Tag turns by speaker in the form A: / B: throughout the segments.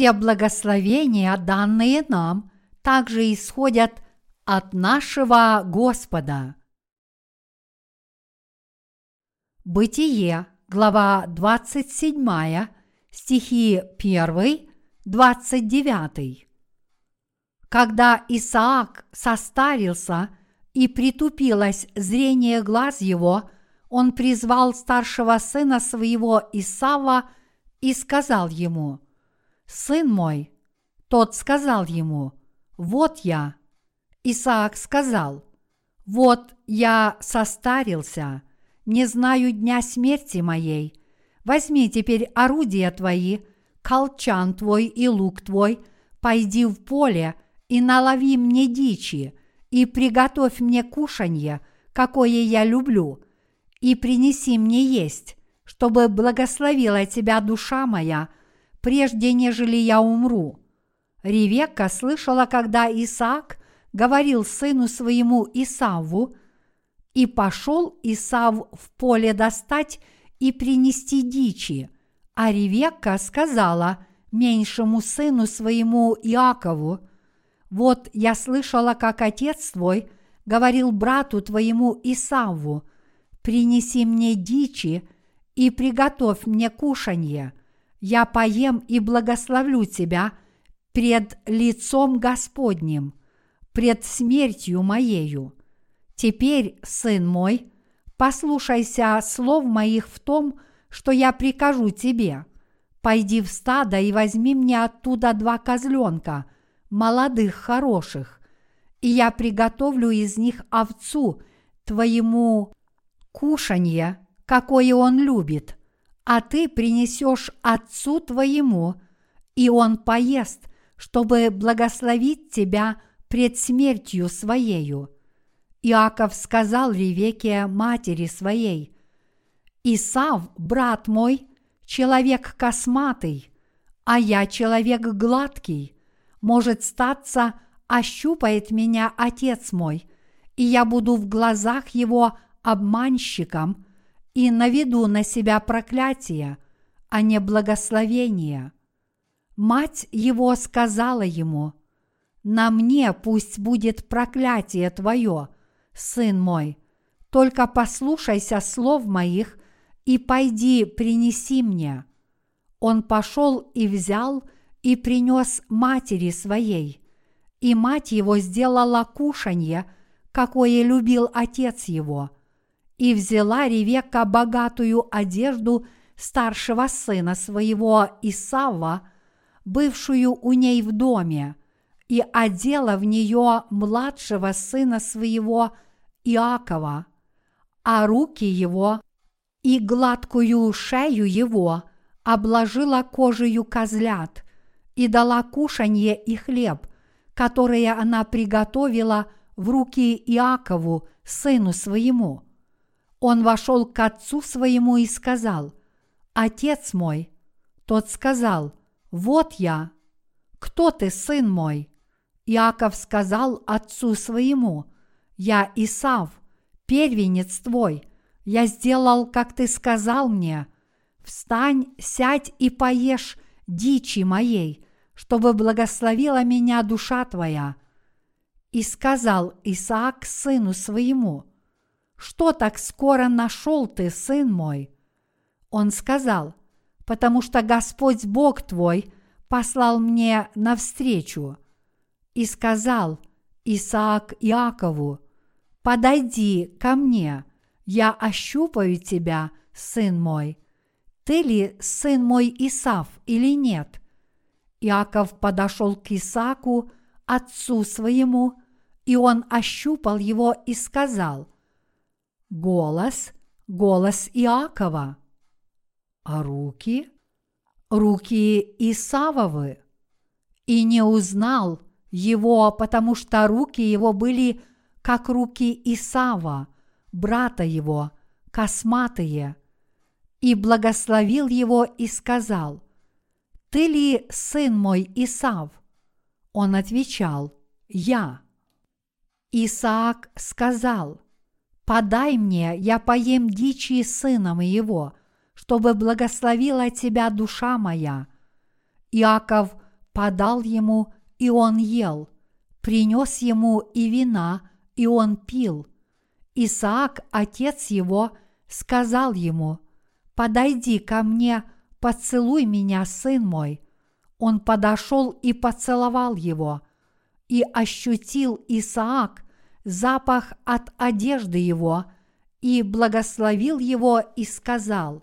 A: Все благословения, данные нам, также исходят от нашего Господа. Бытие, глава 27, стихи 1, 29. Когда Исаак состарился и притупилось зрение глаз его, он призвал старшего сына своего Исава и сказал ему, «Сын мой». Тот сказал ему, «Вот я». Исаак сказал, «Вот я состарился, не знаю дня смерти моей. Возьми теперь орудия твои, колчан твой и лук твой, пойди в поле и налови мне дичи, и приготовь мне кушанье, какое я люблю, и принеси мне есть, чтобы благословила тебя душа моя, прежде нежели я умру». Ревекка слышала, когда Исаак говорил сыну своему Исаву, и пошел Исав в поле достать и принести дичи, а Ревекка сказала меньшему сыну своему Иакову, «Вот я слышала, как отец твой говорил брату твоему Исаву, принеси мне дичи и приготовь мне кушанье, я поем и благословлю тебя пред лицом Господним, пред смертью моею. Теперь, сын мой, послушайся слов моих в том, что я прикажу тебе. Пойди в стадо и возьми мне оттуда два козленка, молодых, хороших, и я приготовлю из них овцу твоему кушанье, какое он любит, а ты принесешь отцу твоему, и он поест, чтобы благословить тебя пред смертью своею. Иаков сказал Ревеке матери своей, «Исав, брат мой, человек косматый, а я человек гладкий. Может статься, ощупает меня отец мой, и я буду в глазах его обманщиком и наведу на себя проклятие, а не благословение». Мать его сказала ему, «На мне пусть будет проклятие твое, сын мой, только послушайся слов моих и пойди принеси мне». Он пошел и взял и принес матери своей, и мать его сделала кушанье, какое любил отец его, и взяла Ревекка богатую одежду старшего сына своего Исава, бывшую у ней в доме, и одела в нее младшего сына своего Иакова, а руки его и гладкую шею его обложила кожею козлят и дала кушанье и хлеб, которые она приготовила в руки Иакову, сыну своему. Он вошел к отцу своему и сказал, «Отец мой». Тот сказал, «Вот я». «Кто ты, сын мой?» Иаков сказал отцу своему, «Я Исав, первенец твой, я сделал, как ты сказал мне. Встань, сядь и поешь дичи моей, чтобы благословила меня душа твоя». И сказал Исаак сыну своему, «Что так скоро нашел ты, сын мой?» Он сказал, «Потому что Господь Бог твой послал мне навстречу» и сказал Исаак Иакову, «Подойди ко мне, я ощупаю тебя, сын мой. Ты ли сын мой Исав или нет?» Иаков подошел к Исааку, отцу своему, и он ощупал его и сказал, «Голос, голос Иакова, а руки, руки Исавовы». И не узнал, его, потому что руки его были как руки Исава, брата его, косматые, и благословил его и сказал, «Ты ли сын мой Исав?» Он отвечал, «Я». Исаак сказал, «Подай мне, я поем дичи сына моего, чтобы благословила тебя душа моя». Иаков подал ему, и он ел, принес ему и вина, и он пил. Исаак, отец его, сказал ему, «Подойди ко мне, поцелуй меня, сын мой». Он подошел и поцеловал его, и ощутил Исаак запах от одежды его, и благословил его и сказал,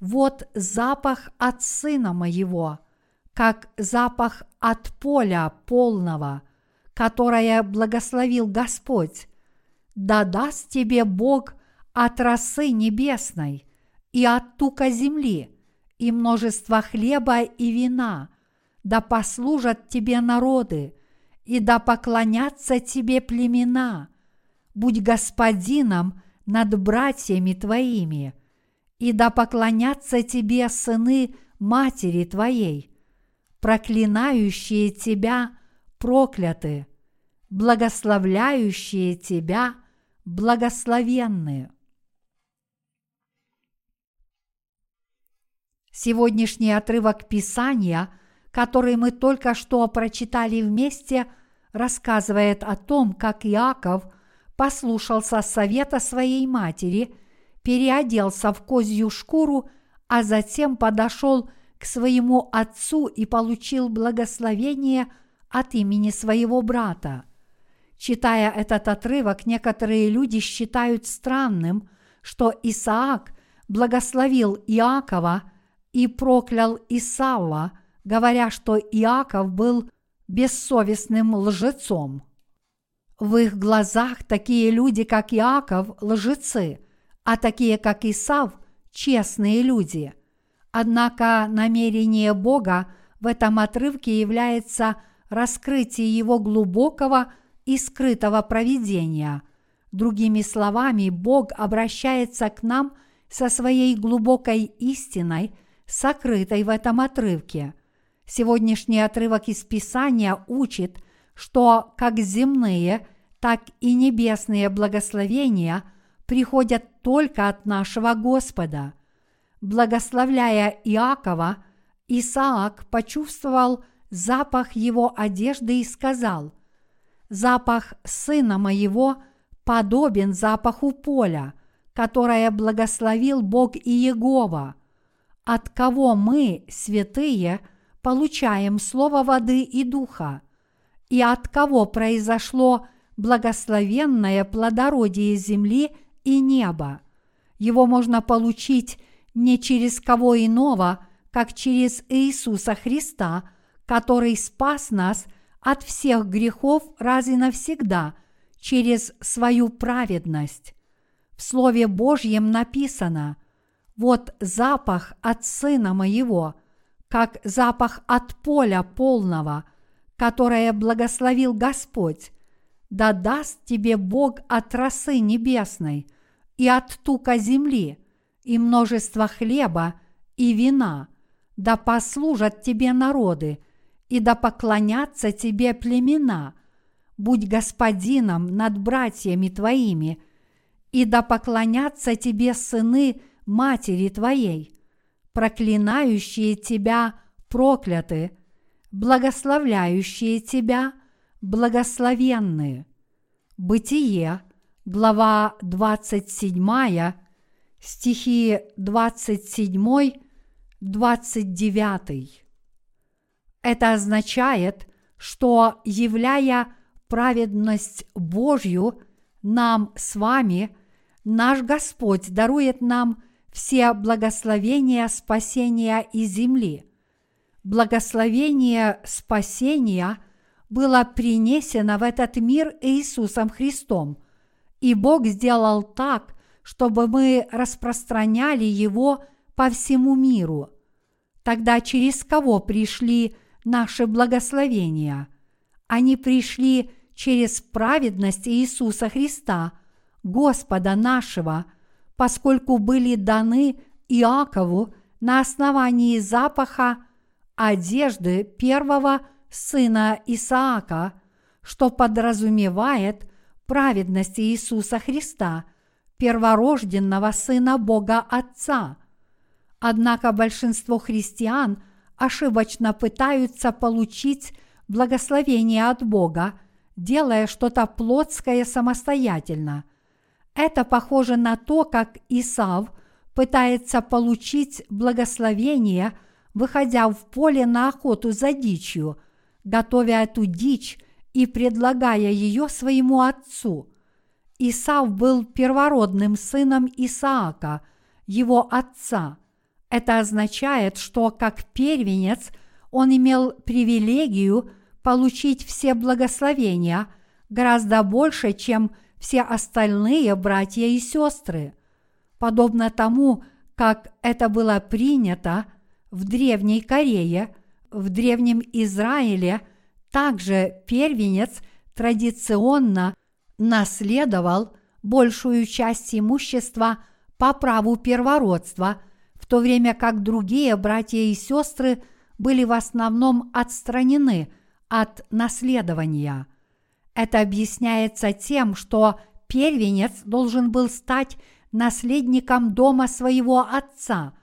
A: «Вот запах от сына моего, как запах от поля полного, которое благословил Господь. Да даст тебе Бог от росы небесной и от тука земли, и множество хлеба и вина, да послужат тебе народы, и да поклонятся тебе племена. Будь господином над братьями твоими, и да поклонятся тебе сыны матери твоей, проклинающие тебя прокляты, благословляющие тебя благословенны. Сегодняшний отрывок Писания, который мы только что прочитали вместе, рассказывает о том, как Иаков послушался совета своей матери, переоделся в козью шкуру, а затем подошел к своему отцу и получил благословение от имени своего брата. Читая этот отрывок, некоторые люди считают странным, что Исаак благословил Иакова – и проклял Исава, говоря, что Иаков был бессовестным лжецом. В их глазах такие люди, как Иаков, лжецы, а такие, как Исав, честные люди. Однако намерение Бога в этом отрывке является раскрытие его глубокого и скрытого провидения. Другими словами, Бог обращается к нам со своей глубокой истиной – сокрытой в этом отрывке. Сегодняшний отрывок из Писания учит, что как земные, так и небесные благословения приходят только от нашего Господа. Благословляя Иакова, Исаак почувствовал запах его одежды и сказал, «Запах сына моего подобен запаху поля, которое благословил Бог и Егова – от кого мы, святые, получаем слово воды и духа, и от кого произошло благословенное плодородие земли и неба. Его можно получить не через кого иного, как через Иисуса Христа, который спас нас от всех грехов раз и навсегда через свою праведность. В Слове Божьем написано – вот запах от сына моего, как запах от поля полного, которое благословил Господь. Да даст тебе Бог от росы небесной и от тука земли, и множество хлеба и вина, да послужат тебе народы, и да поклонятся тебе племена. Будь господином над братьями твоими, и да поклонятся тебе сыны матери твоей, проклинающие тебя прокляты, благословляющие тебя благословенные. Бытие, глава 27, стихи 27, 29. Это означает, что, являя праведность Божью нам с вами, наш Господь дарует нам все благословения спасения и земли. Благословение спасения было принесено в этот мир Иисусом Христом, и Бог сделал так, чтобы мы распространяли его по всему миру. Тогда через кого пришли наши благословения? Они пришли через праведность Иисуса Христа, Господа нашего – поскольку были даны Иакову на основании запаха одежды первого сына Исаака, что подразумевает праведность Иисуса Христа, перворожденного сына Бога Отца. Однако большинство христиан ошибочно пытаются получить благословение от Бога, делая что-то плотское самостоятельно. Это похоже на то, как Исав пытается получить благословение, выходя в поле на охоту за дичью, готовя эту дичь и предлагая ее своему отцу. Исав был первородным сыном Исаака, его отца. Это означает, что как первенец он имел привилегию получить все благословения гораздо больше, чем все остальные братья и сестры. Подобно тому, как это было принято в Древней Корее, в Древнем Израиле – также первенец традиционно наследовал большую часть имущества по праву первородства, в то время как другие братья и сестры были в основном отстранены от наследования. Это объясняется тем, что первенец должен был стать наследником дома своего отца,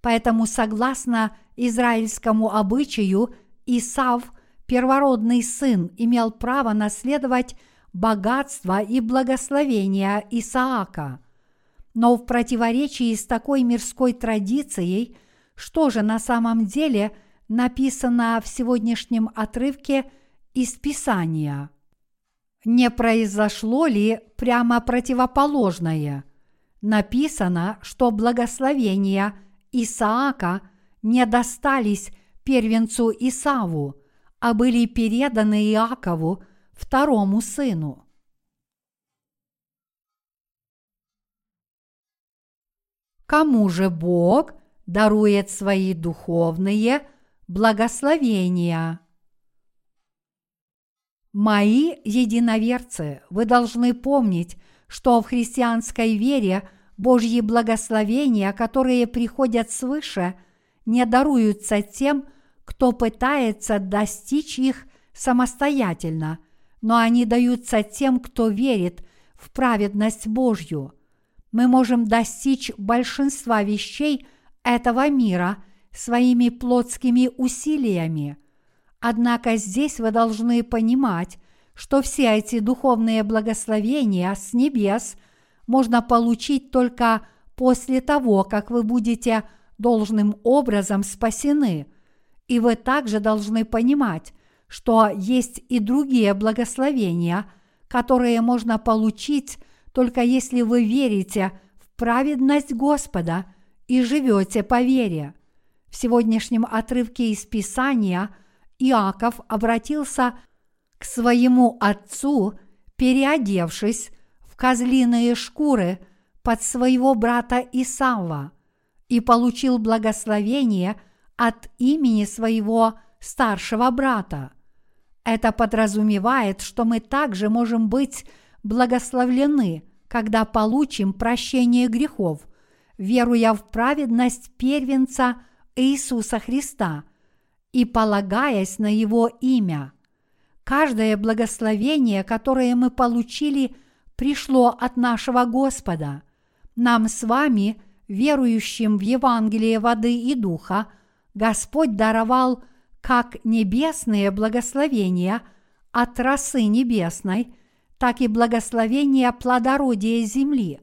A: поэтому согласно израильскому обычаю Исав – первородный сын имел право наследовать богатство и благословение Исаака. Но в противоречии с такой мирской традицией, что же на самом деле написано в сегодняшнем отрывке из Писания? Не произошло ли прямо противоположное? Написано, что благословения Исаака не достались первенцу Исаву – а были переданы Иакову, второму сыну. Кому же Бог дарует свои духовные благословения? Мои единоверцы, вы должны помнить, что в христианской вере Божьи благословения, которые приходят свыше, не даруются тем, кто пытается достичь их самостоятельно, но они даются тем, кто верит в праведность Божью. Мы можем достичь большинства вещей этого мира своими плотскими усилиями. Однако здесь вы должны понимать, что все эти духовные благословения с небес можно получить только после того, как вы будете должным образом спасены – и вы также должны понимать, что есть и другие благословения, которые можно получить только если вы верите в праведность Господа и живете по вере. В сегодняшнем отрывке из Писания Иаков обратился к своему отцу, переодевшись в козлиные шкуры под своего брата Исава, и получил благословение – от имени своего старшего брата. Это подразумевает, что мы также можем быть благословлены, когда получим прощение грехов, веруя в праведность первенца Иисуса Христа и полагаясь на Его имя. Каждое благословение, которое мы получили, пришло от нашего Господа. Нам с вами, верующим в Евангелие воды и духа, Господь даровал как небесные благословения от росы небесной, так и благословения плодородия земли.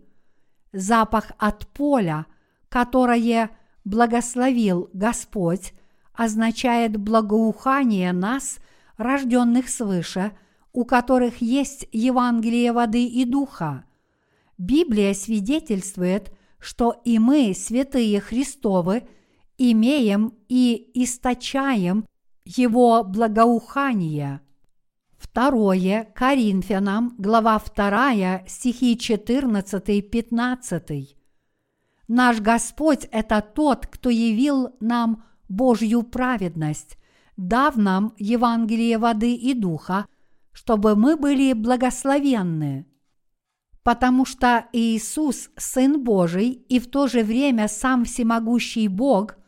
A: Запах от поля, которое благословил Господь, означает благоухание нас, рожденных свыше, у которых есть Евангелие воды и духа. Библия свидетельствует, что и мы, святые Христовы, имеем и источаем его благоухание. Второе Коринфянам, глава 2, стихи 14-15. Наш Господь – это тот, кто явил нам Божью праведность, дав нам Евангелие воды и духа, чтобы мы были благословенны. Потому что Иисус – Сын Божий и в то же время сам всемогущий Бог –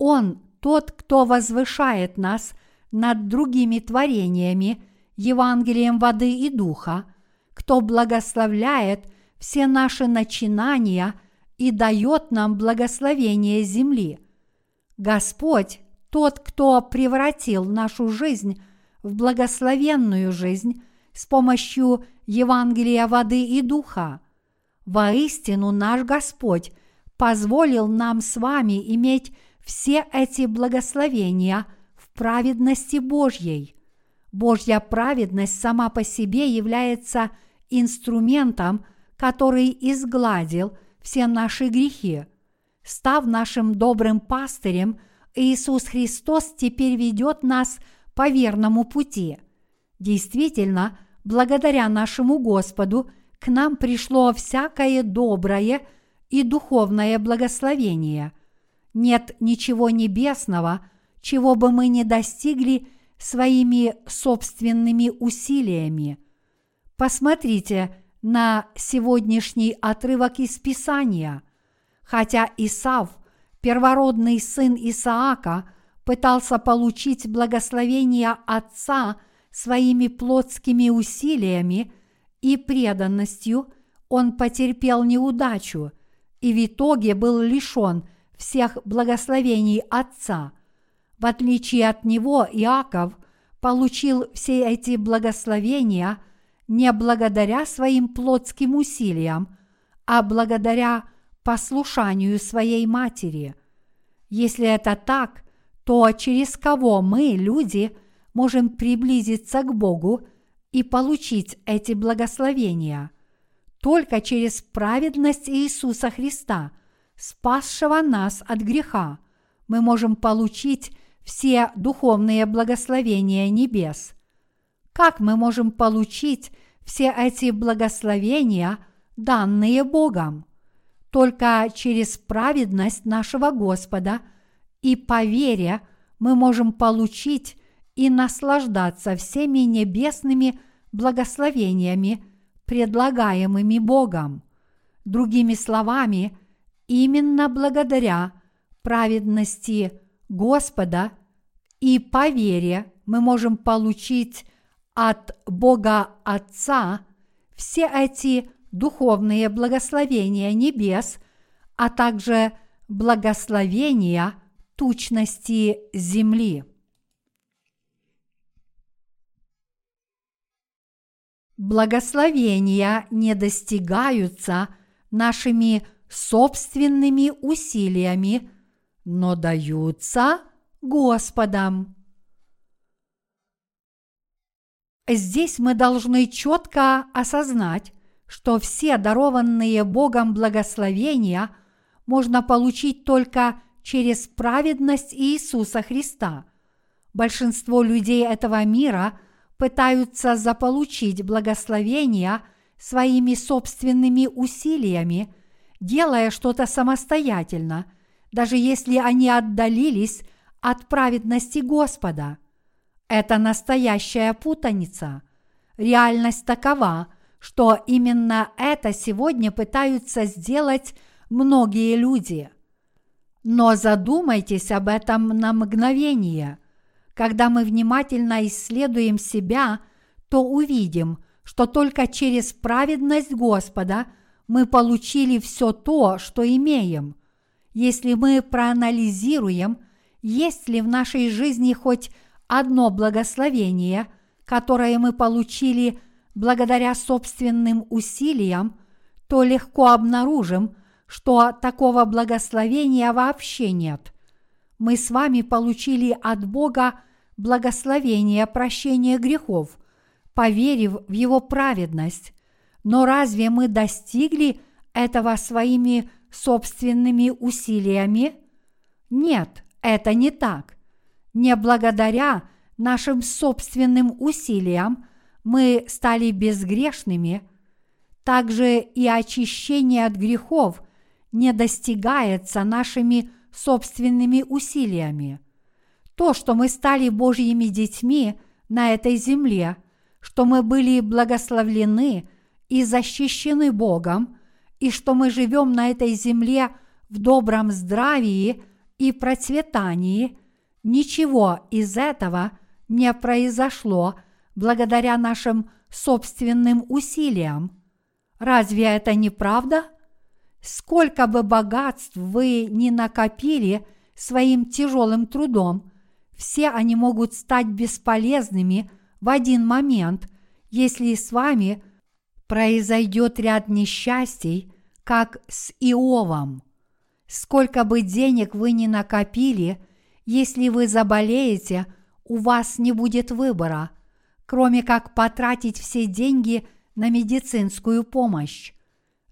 A: он тот, кто возвышает нас над другими творениями, Евангелием воды и духа, кто благословляет все наши начинания и дает нам благословение земли. Господь тот, кто превратил нашу жизнь в благословенную жизнь с помощью Евангелия воды и духа. Воистину наш Господь позволил нам с вами иметь все эти благословения в праведности Божьей. Божья праведность сама по себе является инструментом, который изгладил все наши грехи. Став нашим добрым пастырем, Иисус Христос теперь ведет нас по верному пути. Действительно, благодаря нашему Господу к нам пришло всякое доброе – и духовное благословение. Нет ничего небесного, чего бы мы не достигли своими собственными усилиями. Посмотрите на сегодняшний отрывок из Писания. Хотя Исав, первородный сын Исаака, пытался получить благословение отца своими плотскими усилиями и преданностью, он потерпел неудачу – и в итоге был лишен всех благословений Отца. В отличие от него Иаков получил все эти благословения не благодаря своим плотским усилиям, а благодаря послушанию своей матери. Если это так, то через кого мы, люди, можем приблизиться к Богу и получить эти благословения – только через праведность Иисуса Христа, спасшего нас от греха, мы можем получить все духовные благословения небес. Как мы можем получить все эти благословения, данные Богом? Только через праведность нашего Господа и по вере мы можем получить и наслаждаться всеми небесными благословениями – предлагаемыми Богом. Другими словами, именно благодаря праведности Господа и по вере мы можем получить от Бога Отца все эти духовные благословения небес, а также благословения тучности земли. Благословения не достигаются нашими собственными усилиями, но даются Господом. Здесь мы должны четко осознать, что все дарованные Богом благословения можно получить только через праведность Иисуса Христа. Большинство людей этого мира – пытаются заполучить благословения своими собственными усилиями, делая что-то самостоятельно, даже если они отдалились от праведности Господа. Это настоящая путаница. Реальность такова, что именно это сегодня пытаются сделать многие люди. Но задумайтесь об этом на мгновение – когда мы внимательно исследуем себя, то увидим, что только через праведность Господа мы получили все то, что имеем. Если мы проанализируем, есть ли в нашей жизни хоть одно благословение, которое мы получили благодаря собственным усилиям, то легко обнаружим, что такого благословения вообще нет – мы с вами получили от Бога благословение прощения грехов, поверив в Его праведность. Но разве мы достигли этого своими собственными усилиями? Нет, это не так. Не благодаря нашим собственным усилиям мы стали безгрешными, также и очищение от грехов не достигается нашими собственными усилиями. То, что мы стали Божьими детьми на этой земле, что мы были благословлены и защищены Богом, и что мы живем на этой земле в добром здравии и процветании, ничего из этого не произошло благодаря нашим собственным усилиям. Разве это не правда? Сколько бы богатств вы ни накопили своим тяжелым трудом, все они могут стать бесполезными в один момент, если с вами произойдет ряд несчастий, как с Иовом. Сколько бы денег вы ни накопили, если вы заболеете, у вас не будет выбора, кроме как потратить все деньги на медицинскую помощь.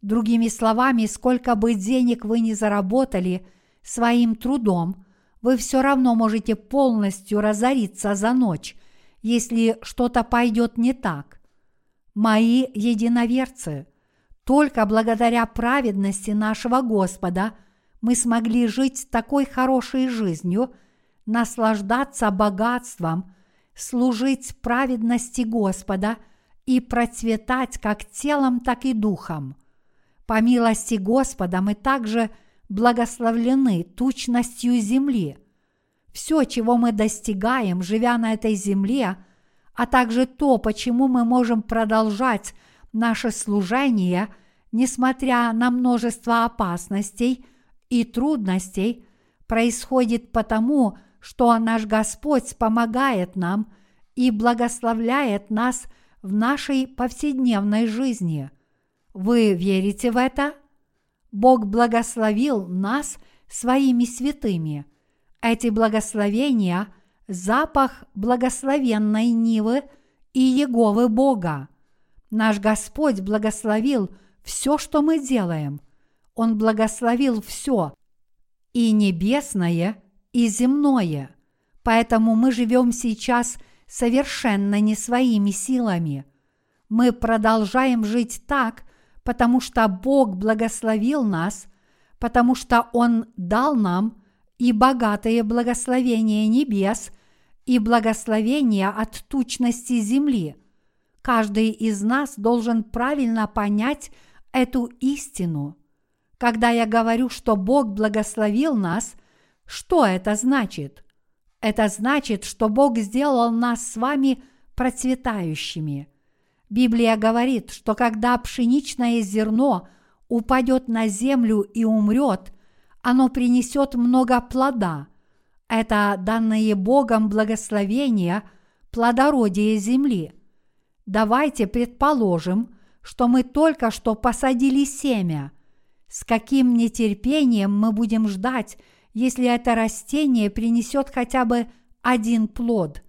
A: Другими словами, сколько бы денег вы ни заработали своим трудом, вы все равно можете полностью разориться за ночь, если что-то пойдет не так. Мои единоверцы, только благодаря праведности нашего Господа – мы смогли жить такой хорошей жизнью, наслаждаться богатством, служить праведности Господа и процветать как телом, так и духом. По милости Господа мы также благословлены тучностью земли. Все, чего мы достигаем, живя на этой земле, а также то, почему мы можем продолжать наше служение, несмотря на множество опасностей – и трудностей происходит потому, что наш Господь помогает нам и благословляет нас в нашей повседневной жизни. Вы верите в это? Бог благословил нас своими святыми. Эти благословения – запах благословенной Нивы и Еговы Бога. Наш Господь благословил все, что мы делаем – он благословил все, и небесное, и земное. Поэтому мы живем сейчас совершенно не своими силами. Мы продолжаем жить так, потому что Бог благословил нас, потому что Он дал нам и богатые благословения небес, и благословения от тучности земли. Каждый из нас должен правильно понять эту истину. Когда я говорю, что Бог благословил нас, что это значит? Это значит, что Бог сделал нас с вами процветающими. Библия говорит, что когда пшеничное зерно упадет на землю и умрет, оно принесет много плода. Это данные Богом благословения, плодородие земли. Давайте предположим, что мы только что посадили семя – с каким нетерпением мы будем ждать, если это растение принесет хотя бы один плод.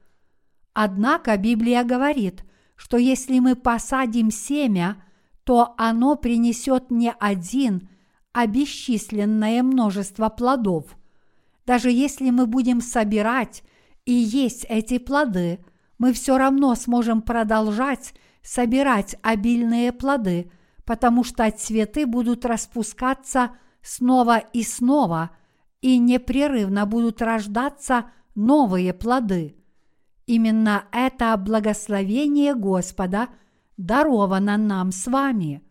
A: Однако Библия говорит, что если мы посадим семя, то оно принесет не один, а бесчисленное множество плодов. Даже если мы будем собирать и есть эти плоды, мы все равно сможем продолжать собирать обильные плоды – потому что цветы будут распускаться снова и снова, и непрерывно будут рождаться новые плоды. Именно это благословение Господа даровано нам с вами.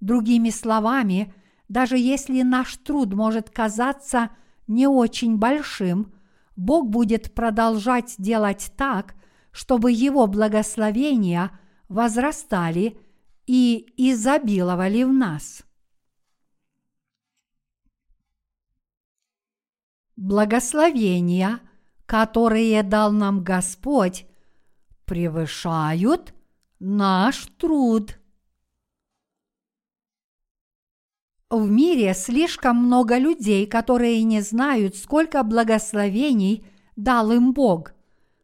A: Другими словами, даже если наш труд может казаться не очень большим, Бог будет продолжать делать так, чтобы Его благословения возрастали – и изобиловали в нас. Благословения, которые дал нам Господь, превышают наш труд. В мире слишком много людей, которые не знают, сколько благословений дал им Бог.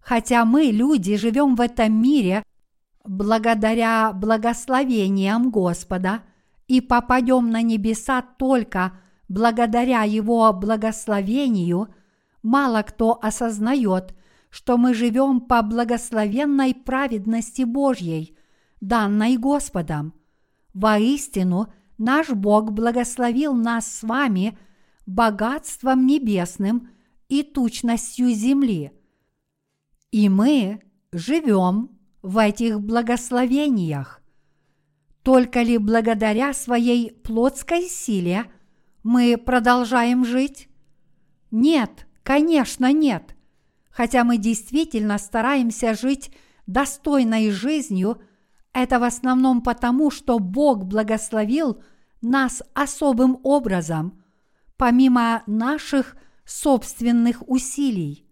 A: Хотя мы, люди, живем в этом мире – благодаря благословениям Господа и попадем на небеса только благодаря Его благословению, мало кто осознает, что мы живем по благословенной праведности Божьей, данной Господом. Воистину, наш Бог благословил нас с вами богатством небесным и тучностью земли. И мы живем в этих благословениях? Только ли благодаря своей плотской силе мы продолжаем жить? Нет, конечно, нет. Хотя мы действительно стараемся жить достойной жизнью, это в основном потому, что Бог благословил нас особым образом, помимо наших собственных усилий.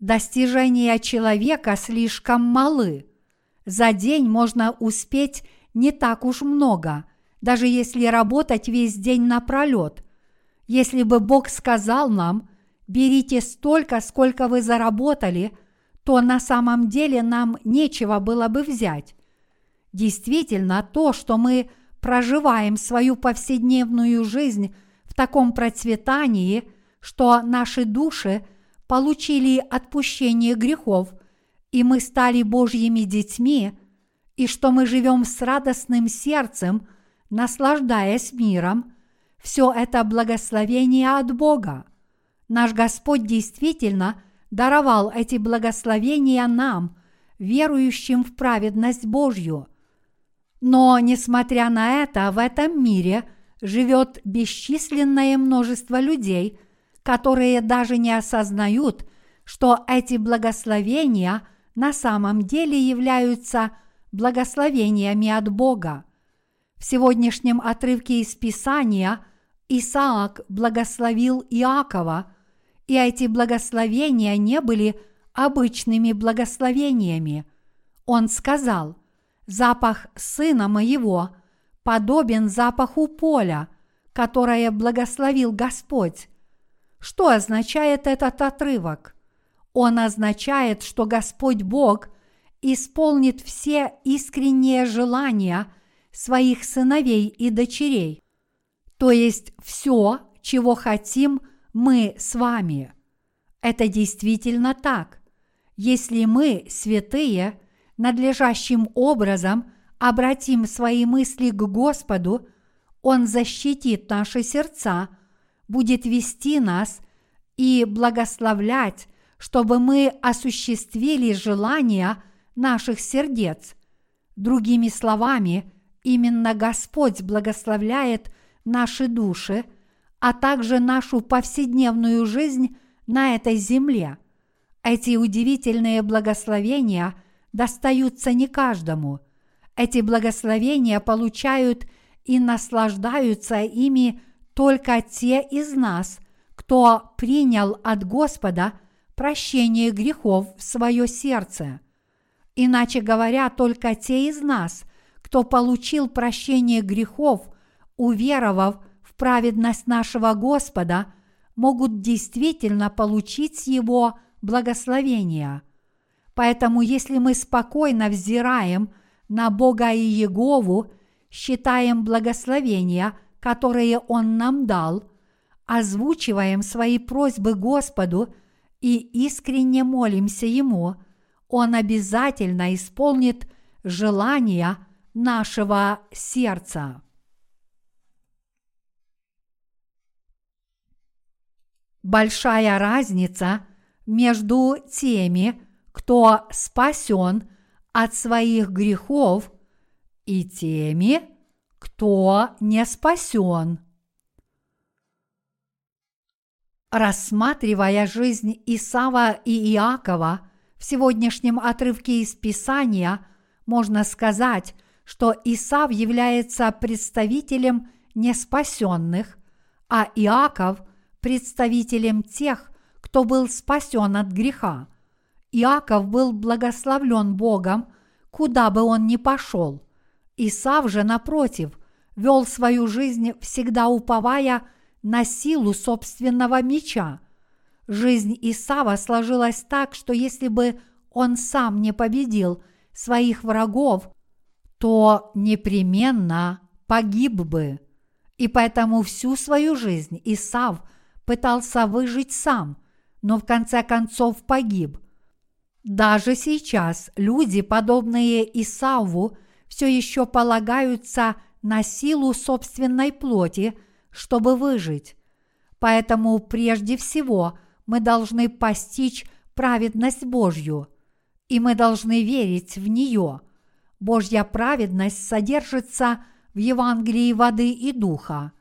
A: Достижения человека слишком малы. За день можно успеть не так уж много, даже если работать весь день напролет. Если бы Бог сказал нам, берите столько, сколько вы заработали, то на самом деле нам нечего было бы взять. Действительно, то, что мы проживаем свою повседневную жизнь в таком процветании, что наши души получили отпущение грехов, и мы стали Божьими детьми, и что мы живем с радостным сердцем, наслаждаясь миром, все это благословение от Бога. Наш Господь действительно даровал эти благословения нам, верующим в праведность Божью – но, несмотря на это, в этом мире живет бесчисленное множество людей, которые даже не осознают, что эти благословения на самом деле являются благословениями от Бога. В сегодняшнем отрывке из Писания Исаак благословил Иакова, и эти благословения не были обычными благословениями. Он сказал – Запах сына моего подобен запаху поля, которое благословил Господь. Что означает этот отрывок? Он означает, что Господь Бог исполнит все искренние желания своих сыновей и дочерей, то есть все, чего хотим мы с вами. Это действительно так. Если мы, святые, надлежащим образом обратим свои мысли к Господу, Он защитит наши сердца, будет вести нас и благословлять, чтобы мы осуществили желания наших сердец. Другими словами, именно Господь благословляет наши души, а также нашу повседневную жизнь на этой земле. Эти удивительные благословения – достаются не каждому. Эти благословения получают и наслаждаются ими только те из нас, кто принял от Господа прощение грехов в свое сердце. Иначе говоря, только те из нас, кто получил прощение грехов, уверовав в праведность нашего Господа, могут действительно получить Его благословение. Поэтому если мы спокойно взираем на Бога и Егову, считаем благословения, которые Он нам дал, озвучиваем свои просьбы Господу и искренне молимся Ему, Он обязательно исполнит желания нашего сердца. Большая разница между теми, кто спасен от своих грехов, и теми, кто не спасен. Рассматривая жизнь Исава и Иакова в сегодняшнем отрывке из Писания, можно сказать, что Исав является представителем неспасенных, а Иаков – представителем тех, кто был спасен от греха – Иаков был благословлен Богом, куда бы он ни пошел. Исав же, напротив, вел свою жизнь, всегда уповая на силу собственного меча. Жизнь Исава сложилась так, что если бы он сам не победил своих врагов, то непременно погиб бы. И поэтому всю свою жизнь Исав пытался выжить сам, но в конце концов погиб – даже сейчас люди, подобные Исаву, все еще полагаются на силу собственной плоти, чтобы выжить. Поэтому прежде всего мы должны постичь праведность Божью, и мы должны верить в нее. Божья праведность содержится в Евангелии воды и духа.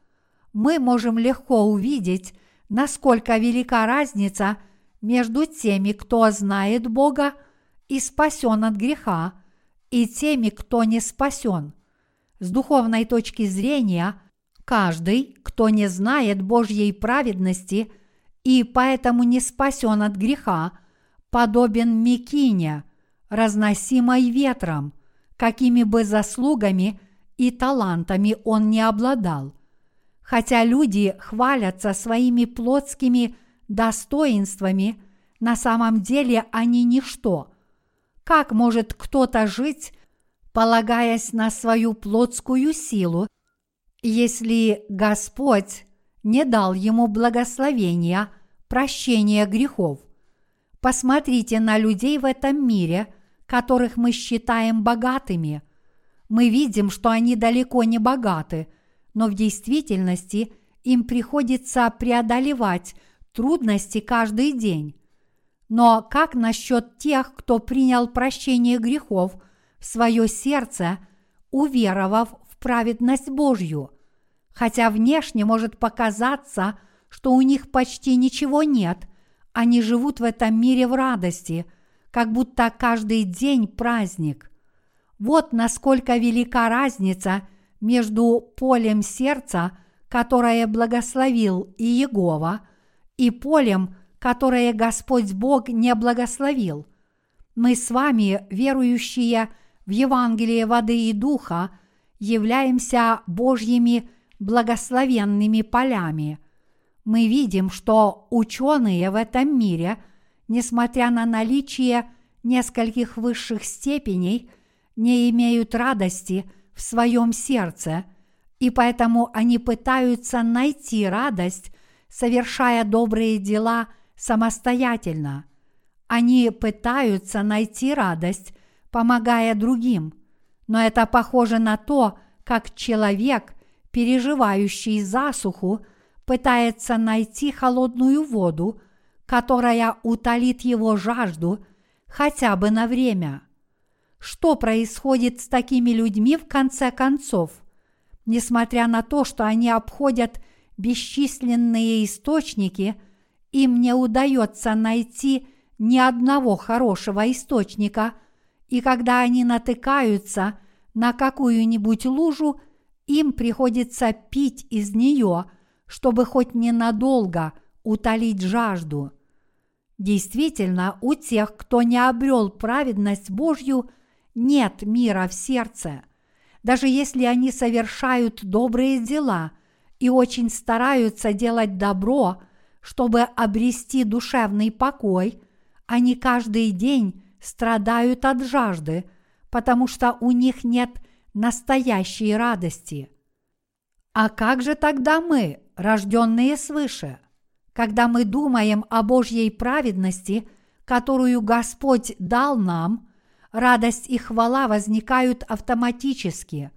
A: Мы можем легко увидеть, насколько велика разница – между теми, кто знает Бога и спасен от греха, и теми, кто не спасен. С духовной точки зрения, каждый, кто не знает Божьей праведности и поэтому не спасен от греха, подобен Микине, разносимой ветром, какими бы заслугами и талантами он не обладал. Хотя люди хвалятся своими плотскими достоинствами, на самом деле они ничто. Как может кто-то жить, полагаясь на свою плотскую силу, если Господь не дал ему благословения, прощения грехов? Посмотрите на людей в этом мире, которых мы считаем богатыми. Мы видим, что они далеко не богаты, но в действительности им приходится преодолевать трудности каждый день. Но как насчет тех, кто принял прощение грехов в свое сердце, уверовав в праведность Божью? Хотя внешне может показаться, что у них почти ничего нет, они живут в этом мире в радости, как будто каждый день праздник. Вот насколько велика разница между полем сердца, которое благословил Иегова, и полем, которое Господь Бог не благословил. Мы с вами, верующие в Евангелие воды и духа, являемся Божьими благословенными полями. Мы видим, что ученые в этом мире, несмотря на наличие нескольких высших степеней, не имеют радости в своем сердце, и поэтому они пытаются найти радость, совершая добрые дела – самостоятельно. Они пытаются найти радость, помогая другим, но это похоже на то, как человек, переживающий засуху, пытается найти холодную воду, которая утолит его жажду хотя бы на время. Что происходит с такими людьми в конце концов? Несмотря на то, что они обходят бесчисленные источники – им не удается найти ни одного хорошего источника, и когда они натыкаются на какую-нибудь лужу, им приходится пить из нее, чтобы хоть ненадолго утолить жажду. Действительно, у тех, кто не обрел праведность Божью, нет мира в сердце. Даже если они совершают добрые дела и очень стараются делать добро – чтобы обрести душевный покой, они каждый день страдают от жажды, потому что у них нет настоящей радости. А как же тогда мы, рожденные свыше? Когда мы думаем о Божьей праведности, которую Господь дал нам, радость и хвала возникают автоматически.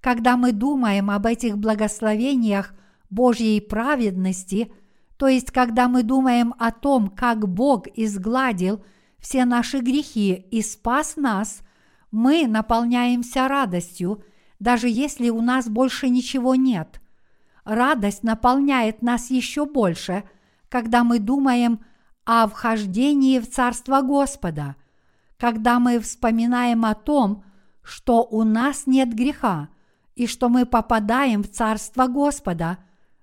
A: Когда мы думаем об этих благословениях Божьей праведности – то есть, когда мы думаем о том, как Бог изгладил все наши грехи и спас нас, мы наполняемся радостью, даже если у нас больше ничего нет. Радость наполняет нас еще больше, когда мы думаем о вхождении в Царство Господа, когда мы вспоминаем о том, что у нас нет греха и что мы попадаем в Царство Господа,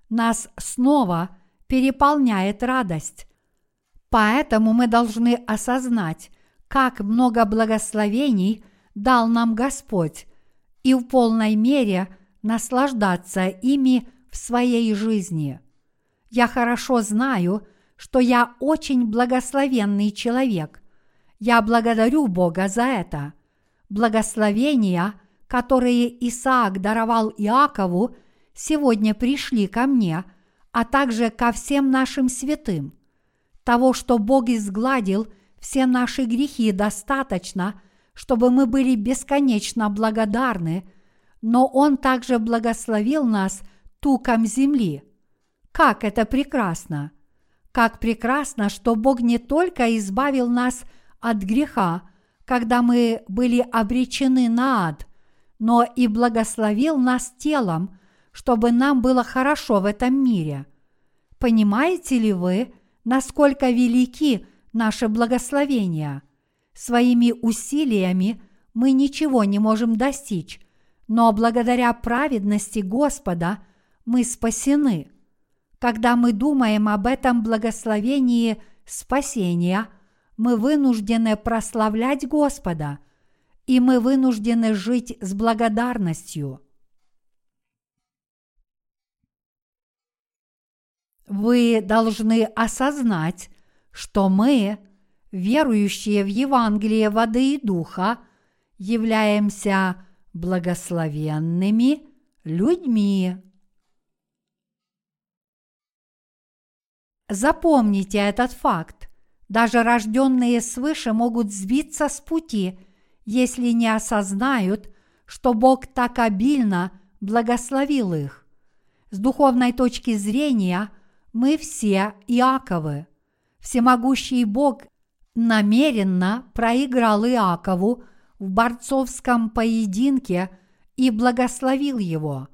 A: нас снова – переполняет радость. Поэтому мы должны осознать, как много благословений дал нам Господь, и в полной мере наслаждаться ими в своей жизни. Я хорошо знаю, что я очень благословенный человек. Я благодарю Бога за это. Благословения, которые Исаак даровал Иакову, сегодня пришли ко мне – а также ко всем нашим святым. Того, что Бог изгладил все наши грехи достаточно, чтобы мы были бесконечно благодарны, но Он также благословил нас туком земли. Как это прекрасно! Как прекрасно, что Бог не только избавил нас от греха, когда мы были обречены на ад, но и благословил нас телом – чтобы нам было хорошо в этом мире. Понимаете ли вы, насколько велики наши благословения? Своими усилиями мы ничего не можем достичь, но благодаря праведности Господа мы спасены. Когда мы думаем об этом благословении спасения, мы вынуждены прославлять Господа, и мы вынуждены жить с благодарностью. Вы должны осознать, что мы, верующие в Евангелие воды и духа, являемся благословенными людьми. Запомните этот факт. Даже рожденные свыше могут сбиться с пути, если не осознают, что Бог так обильно благословил их. С духовной точки зрения мы все Иаковы. Всемогущий Бог намеренно проиграл Иакову в борцовском поединке и благословил его.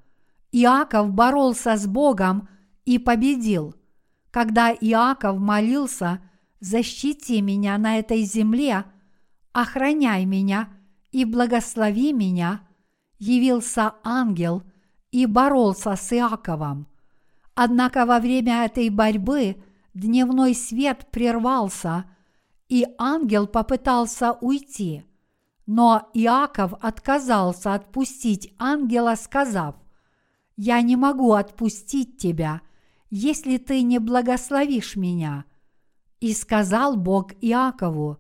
A: Иаков боролся с Богом и победил. Когда Иаков молился «Защити меня на этой земле», «Охраняй меня и благослови меня», явился ангел и боролся с Иаковом. Однако во время этой борьбы дневной свет прервался, и ангел попытался уйти. Но Иаков отказался отпустить ангела, сказав, «Я не могу отпустить тебя, если ты не благословишь меня». И сказал Бог Иакову,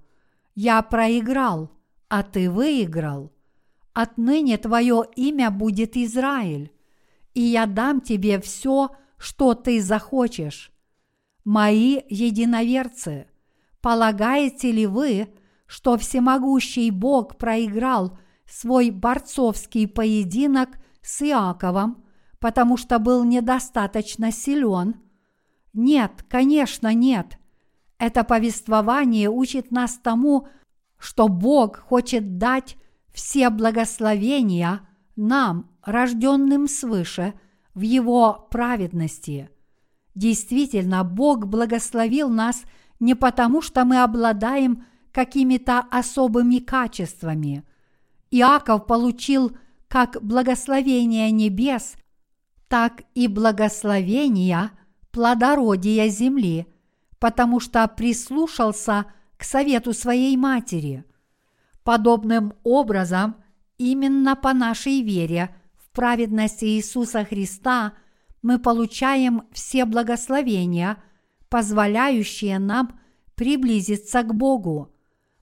A: «Я проиграл, а ты выиграл. Отныне твое имя будет Израиль, и я дам тебе все, что ты захочешь. Мои единоверцы, полагаете ли вы, что всемогущий Бог проиграл свой борцовский поединок с Иаковом, потому что был недостаточно силен? Нет, конечно, нет. Это повествование учит нас тому, что Бог хочет дать все благословения нам, рожденным свыше, в Его праведности. Действительно, Бог благословил нас не потому, что мы обладаем какими-то особыми качествами. Иаков получил как благословение небес, так и благословения плодородия земли, потому что прислушался к совету своей матери. Подобным образом, именно по нашей вере в праведность Иисуса Христа мы получаем все благословения, позволяющие нам приблизиться к Богу.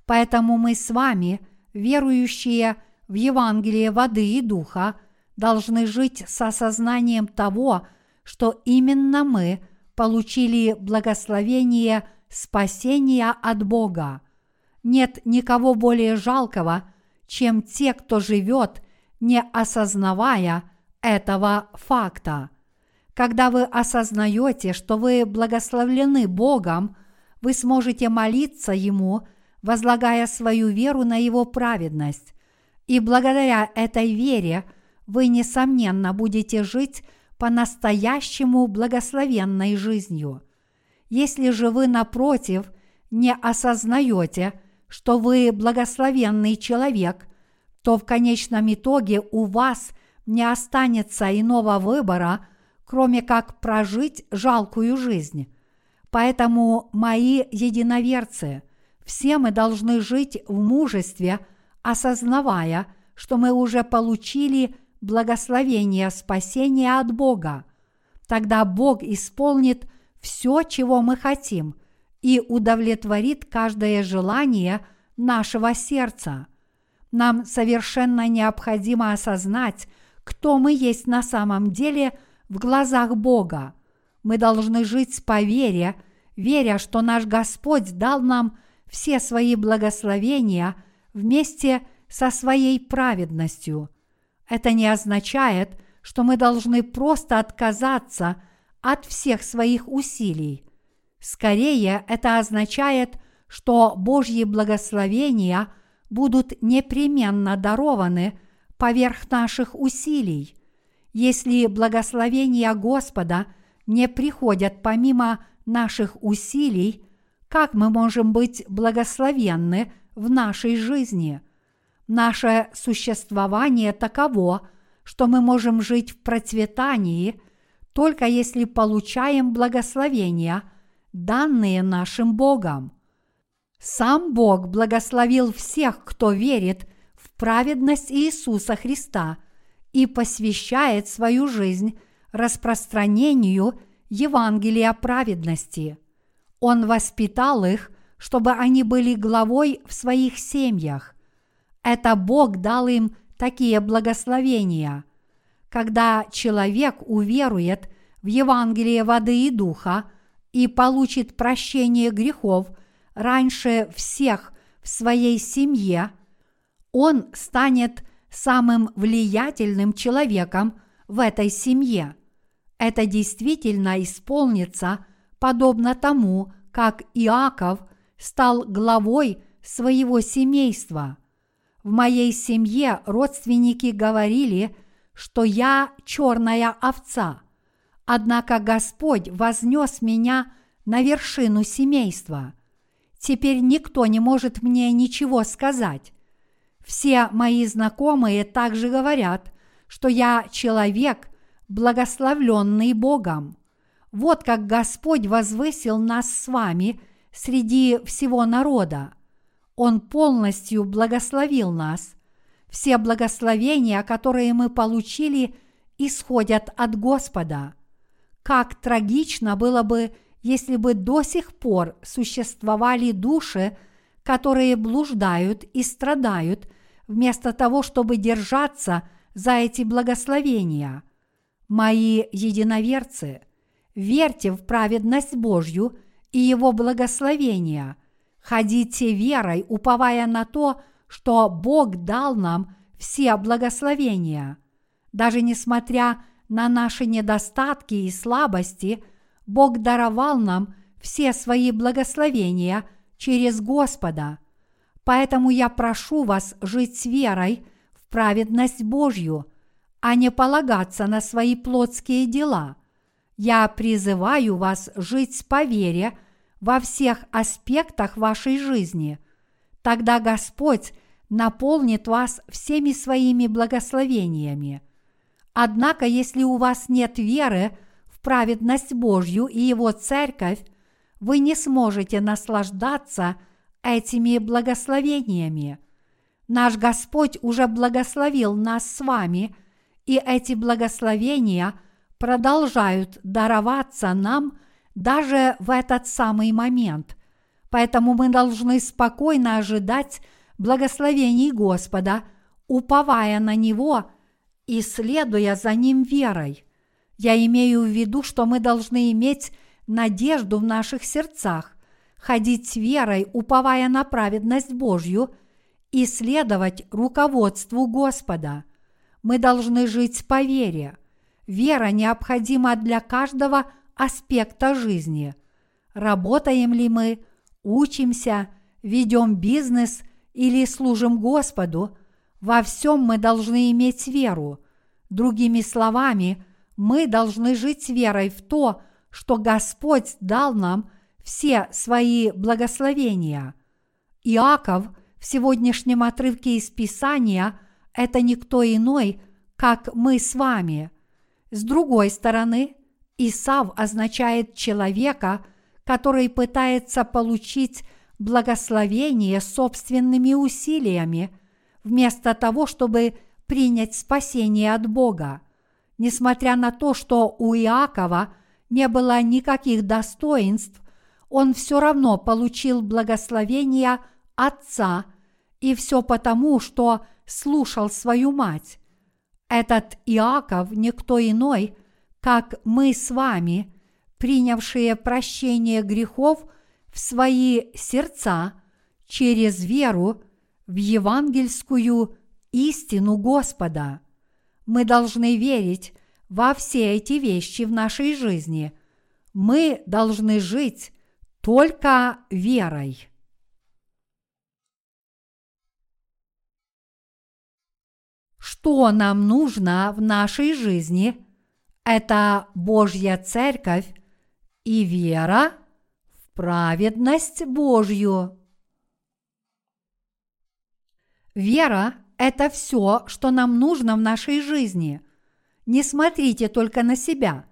A: Поэтому мы с вами, верующие в Евангелие воды и духа, должны жить с осознанием того, что именно мы получили благословение спасения от Бога. Нет никого более жалкого, чем те, кто живет, не осознавая этого факта. Когда вы осознаете, что вы благословлены Богом, вы сможете молиться Ему – возлагая свою веру на Его праведность. И благодаря этой вере вы, несомненно, будете жить по-настоящему благословенной жизнью. Если же вы, напротив, не осознаете, что вы благословенный человек, то в конечном итоге у вас не останется иного выбора, кроме как прожить жалкую жизнь. Поэтому, мои единоверцы – все мы должны жить в мужестве, осознавая, что мы уже получили благословение спасения от Бога. Тогда Бог исполнит все, чего мы хотим, и удовлетворит каждое желание нашего сердца. Нам совершенно необходимо осознать, кто мы есть на самом деле в глазах Бога. Мы должны жить по вере, веря, что наш Господь дал нам – все свои благословения вместе со своей праведностью. Это не означает, что мы должны просто отказаться от всех своих усилий. Скорее, это означает, что Божьи благословения будут непременно дарованы поверх наших усилий. Если благословения Господа не приходят помимо наших усилий, как мы можем быть благословенны в нашей жизни? Наше существование таково, что мы можем жить в процветании только если получаем благословения, данные нашим Богом. Сам Бог благословил всех, кто верит в праведность Иисуса Христа и посвящает свою жизнь распространению Евангелия праведности. Он воспитал их, чтобы они были главой в своих семьях. Это Бог дал им такие благословения. Когда человек уверует в Евангелие воды и духа и получит прощение грехов раньше всех в своей семье, он станет самым влиятельным человеком в этой семье. Это действительно исполнится подобно тому, как Иаков стал главой своего семейства. В моей семье родственники говорили, что я черная овца, однако Господь вознес меня на вершину семейства. Теперь никто не может мне ничего сказать. Все мои знакомые также говорят, что я человек, благословленный Богом. Вот как Господь возвысил нас с вами среди всего народа. Он полностью благословил нас. Все благословения, которые мы получили, исходят от Господа. Как трагично было бы, если бы до сих пор существовали души, которые блуждают и страдают, вместо того, чтобы держаться за эти благословения. Мои единоверцы, верьте в праведность Божью и Его благословения, ходите верой, уповая на то, что Бог дал нам все благословения. Даже несмотря на наши недостатки и слабости, Бог даровал нам все свои благословения через Господа. Поэтому я прошу вас жить с верой в праведность Божью, а не полагаться на свои плотские дела. Я призываю вас жить по вере во всех аспектах вашей жизни. Тогда Господь наполнит вас всеми своими благословениями. Однако, если у вас нет веры в праведность Божью и Его церковь, вы не сможете наслаждаться этими благословениями. Наш Господь уже благословил нас с вами, и эти благословения продолжают дароваться нам даже в этот самый момент. Поэтому мы должны спокойно ожидать благословений Господа, уповая на Него и следуя за Ним верой. Я имею в виду, что мы должны иметь надежду в наших сердцах, ходить верой, уповая на праведность Божью и следовать руководству Господа. Мы должны жить по вере. Вера необходима для каждого аспекта жизни. Работаем ли мы, учимся, ведем бизнес или служим Господу, во всем мы должны иметь веру. Другими словами, мы должны жить верой в то, что Господь дал нам все свои благословения. Иаков в сегодняшнем отрывке из Писания – это никто иной, как мы с вами. С другой стороны, Исав означает человека, который пытается получить благословение собственными усилиями, вместо того, чтобы принять спасение от Бога. Несмотря на то, что у Иакова не было никаких достоинств, он все равно получил благословение отца, и все потому, что слушал свою мать. Этот Иаков никто иной, как мы с вами, принявшие прощение грехов в свои сердца через веру в евангельскую истину Господа. Мы должны верить во все эти вещи в нашей жизни. Мы должны жить только верой. Что нам нужно в нашей жизни? Это Божья Церковь и вера в праведность Божью. Вера – это все, что нам нужно в нашей жизни. Не смотрите только на себя.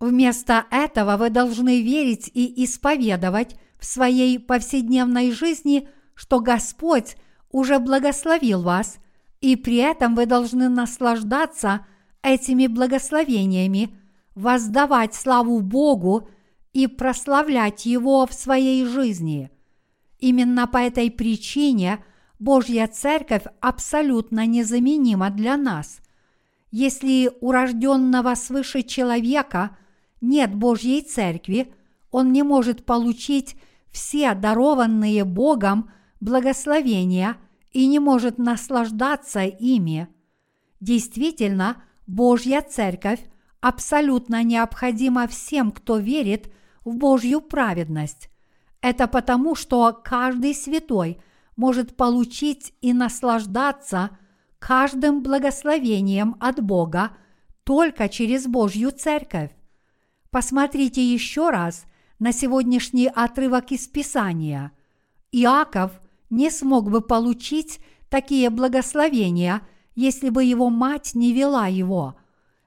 A: Вместо этого вы должны верить и исповедовать в своей повседневной жизни, что Господь уже благословил вас, и при этом вы должны наслаждаться этими благословениями, воздавать славу Богу и прославлять Его в своей жизни. Именно по этой причине Божья Церковь абсолютно незаменима для нас. Если у рожденного свыше человека нет Божьей Церкви, он не может получить все дарованные Богом благословения и не может наслаждаться ими. Действительно, Божья Церковь абсолютно необходима всем, кто верит в Божью праведность. Это потому, что каждый святой может получить и наслаждаться каждым благословением от Бога только через Божью Церковь. Посмотрите еще раз на сегодняшний отрывок из Писания. Иаков не смог бы получить такие благословения, если бы его мать не вела его.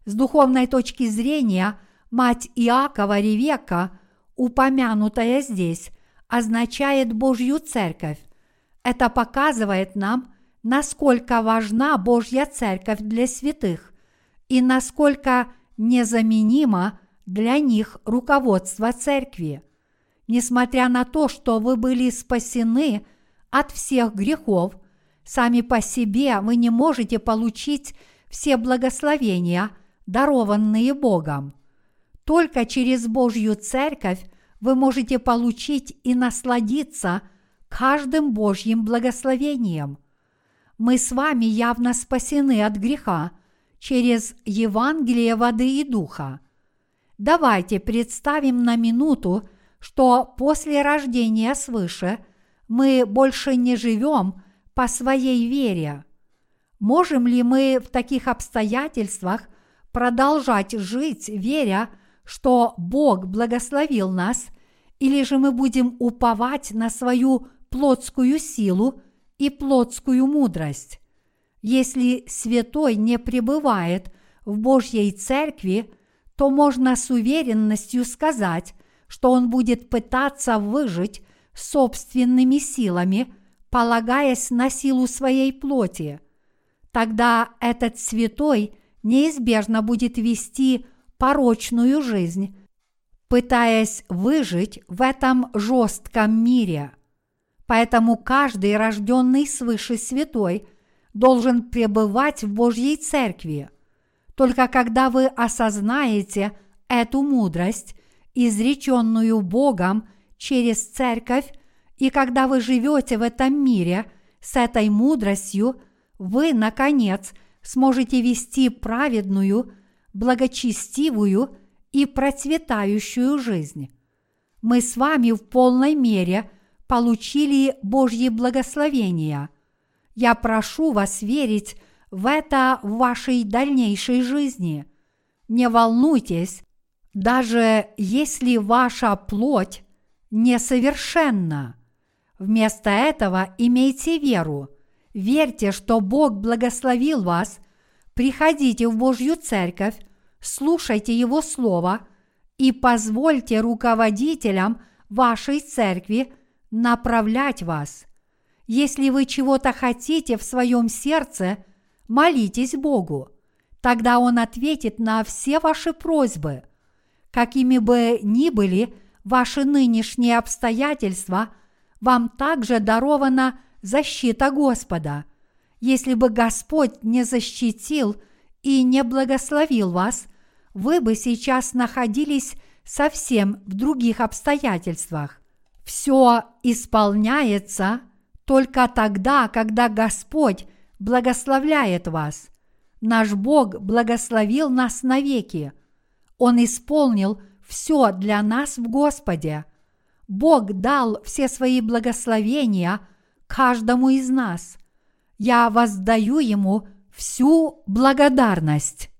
A: С духовной точки зрения, мать Иакова Ревека, упомянутая здесь, означает Божью Церковь. Это показывает нам, насколько важна Божья Церковь для святых и насколько незаменимо для них руководство Церкви. Несмотря на то, что вы были спасены от всех грехов, сами по себе вы не можете получить все благословения, дарованные Богом. Только через Божью Церковь вы можете получить и насладиться каждым Божьим благословением. Мы с вами явно спасены от греха через Евангелие воды и духа. Давайте представим на минуту, что после рождения свыше мы больше не живем по своей вере. Можем ли мы в таких обстоятельствах продолжать жить, веря, что Бог благословил нас, или же мы будем уповать на свою плотскую силу и плотскую мудрость. Если святой не пребывает в Божьей церкви, то можно с уверенностью сказать, что он будет пытаться выжить собственными силами, полагаясь на силу своей плоти. Тогда этот святой неизбежно будет вести порочную жизнь, пытаясь выжить в этом жестком мире – Поэтому каждый рожденный свыше святой должен пребывать в Божьей Церкви. Только когда вы осознаете эту мудрость, изреченную Богом через Церковь, и когда вы живете в этом мире с этой мудростью, вы, наконец, сможете вести праведную, благочестивую и процветающую жизнь. Мы с вами в полной мере – получили Божьи благословения. Я прошу вас верить в это в вашей дальнейшей жизни. Не волнуйтесь, даже если ваша плоть несовершенна. Вместо этого имейте веру. Верьте, что Бог благословил вас. Приходите в Божью церковь, слушайте Его Слово и позвольте руководителям вашей церкви направлять вас. Если вы чего-то хотите в своем сердце, молитесь Богу. Тогда Он ответит на все ваши просьбы. Какими бы ни были ваши нынешние обстоятельства, вам также дарована защита Господа. Если бы Господь не защитил и не благословил вас, вы бы сейчас находились совсем в других обстоятельствах. Все исполняется только тогда, когда Господь благословляет вас. Наш Бог благословил нас навеки. Он исполнил все для нас в Господе. Бог дал все свои благословения каждому из нас. Я воздаю Ему всю благодарность.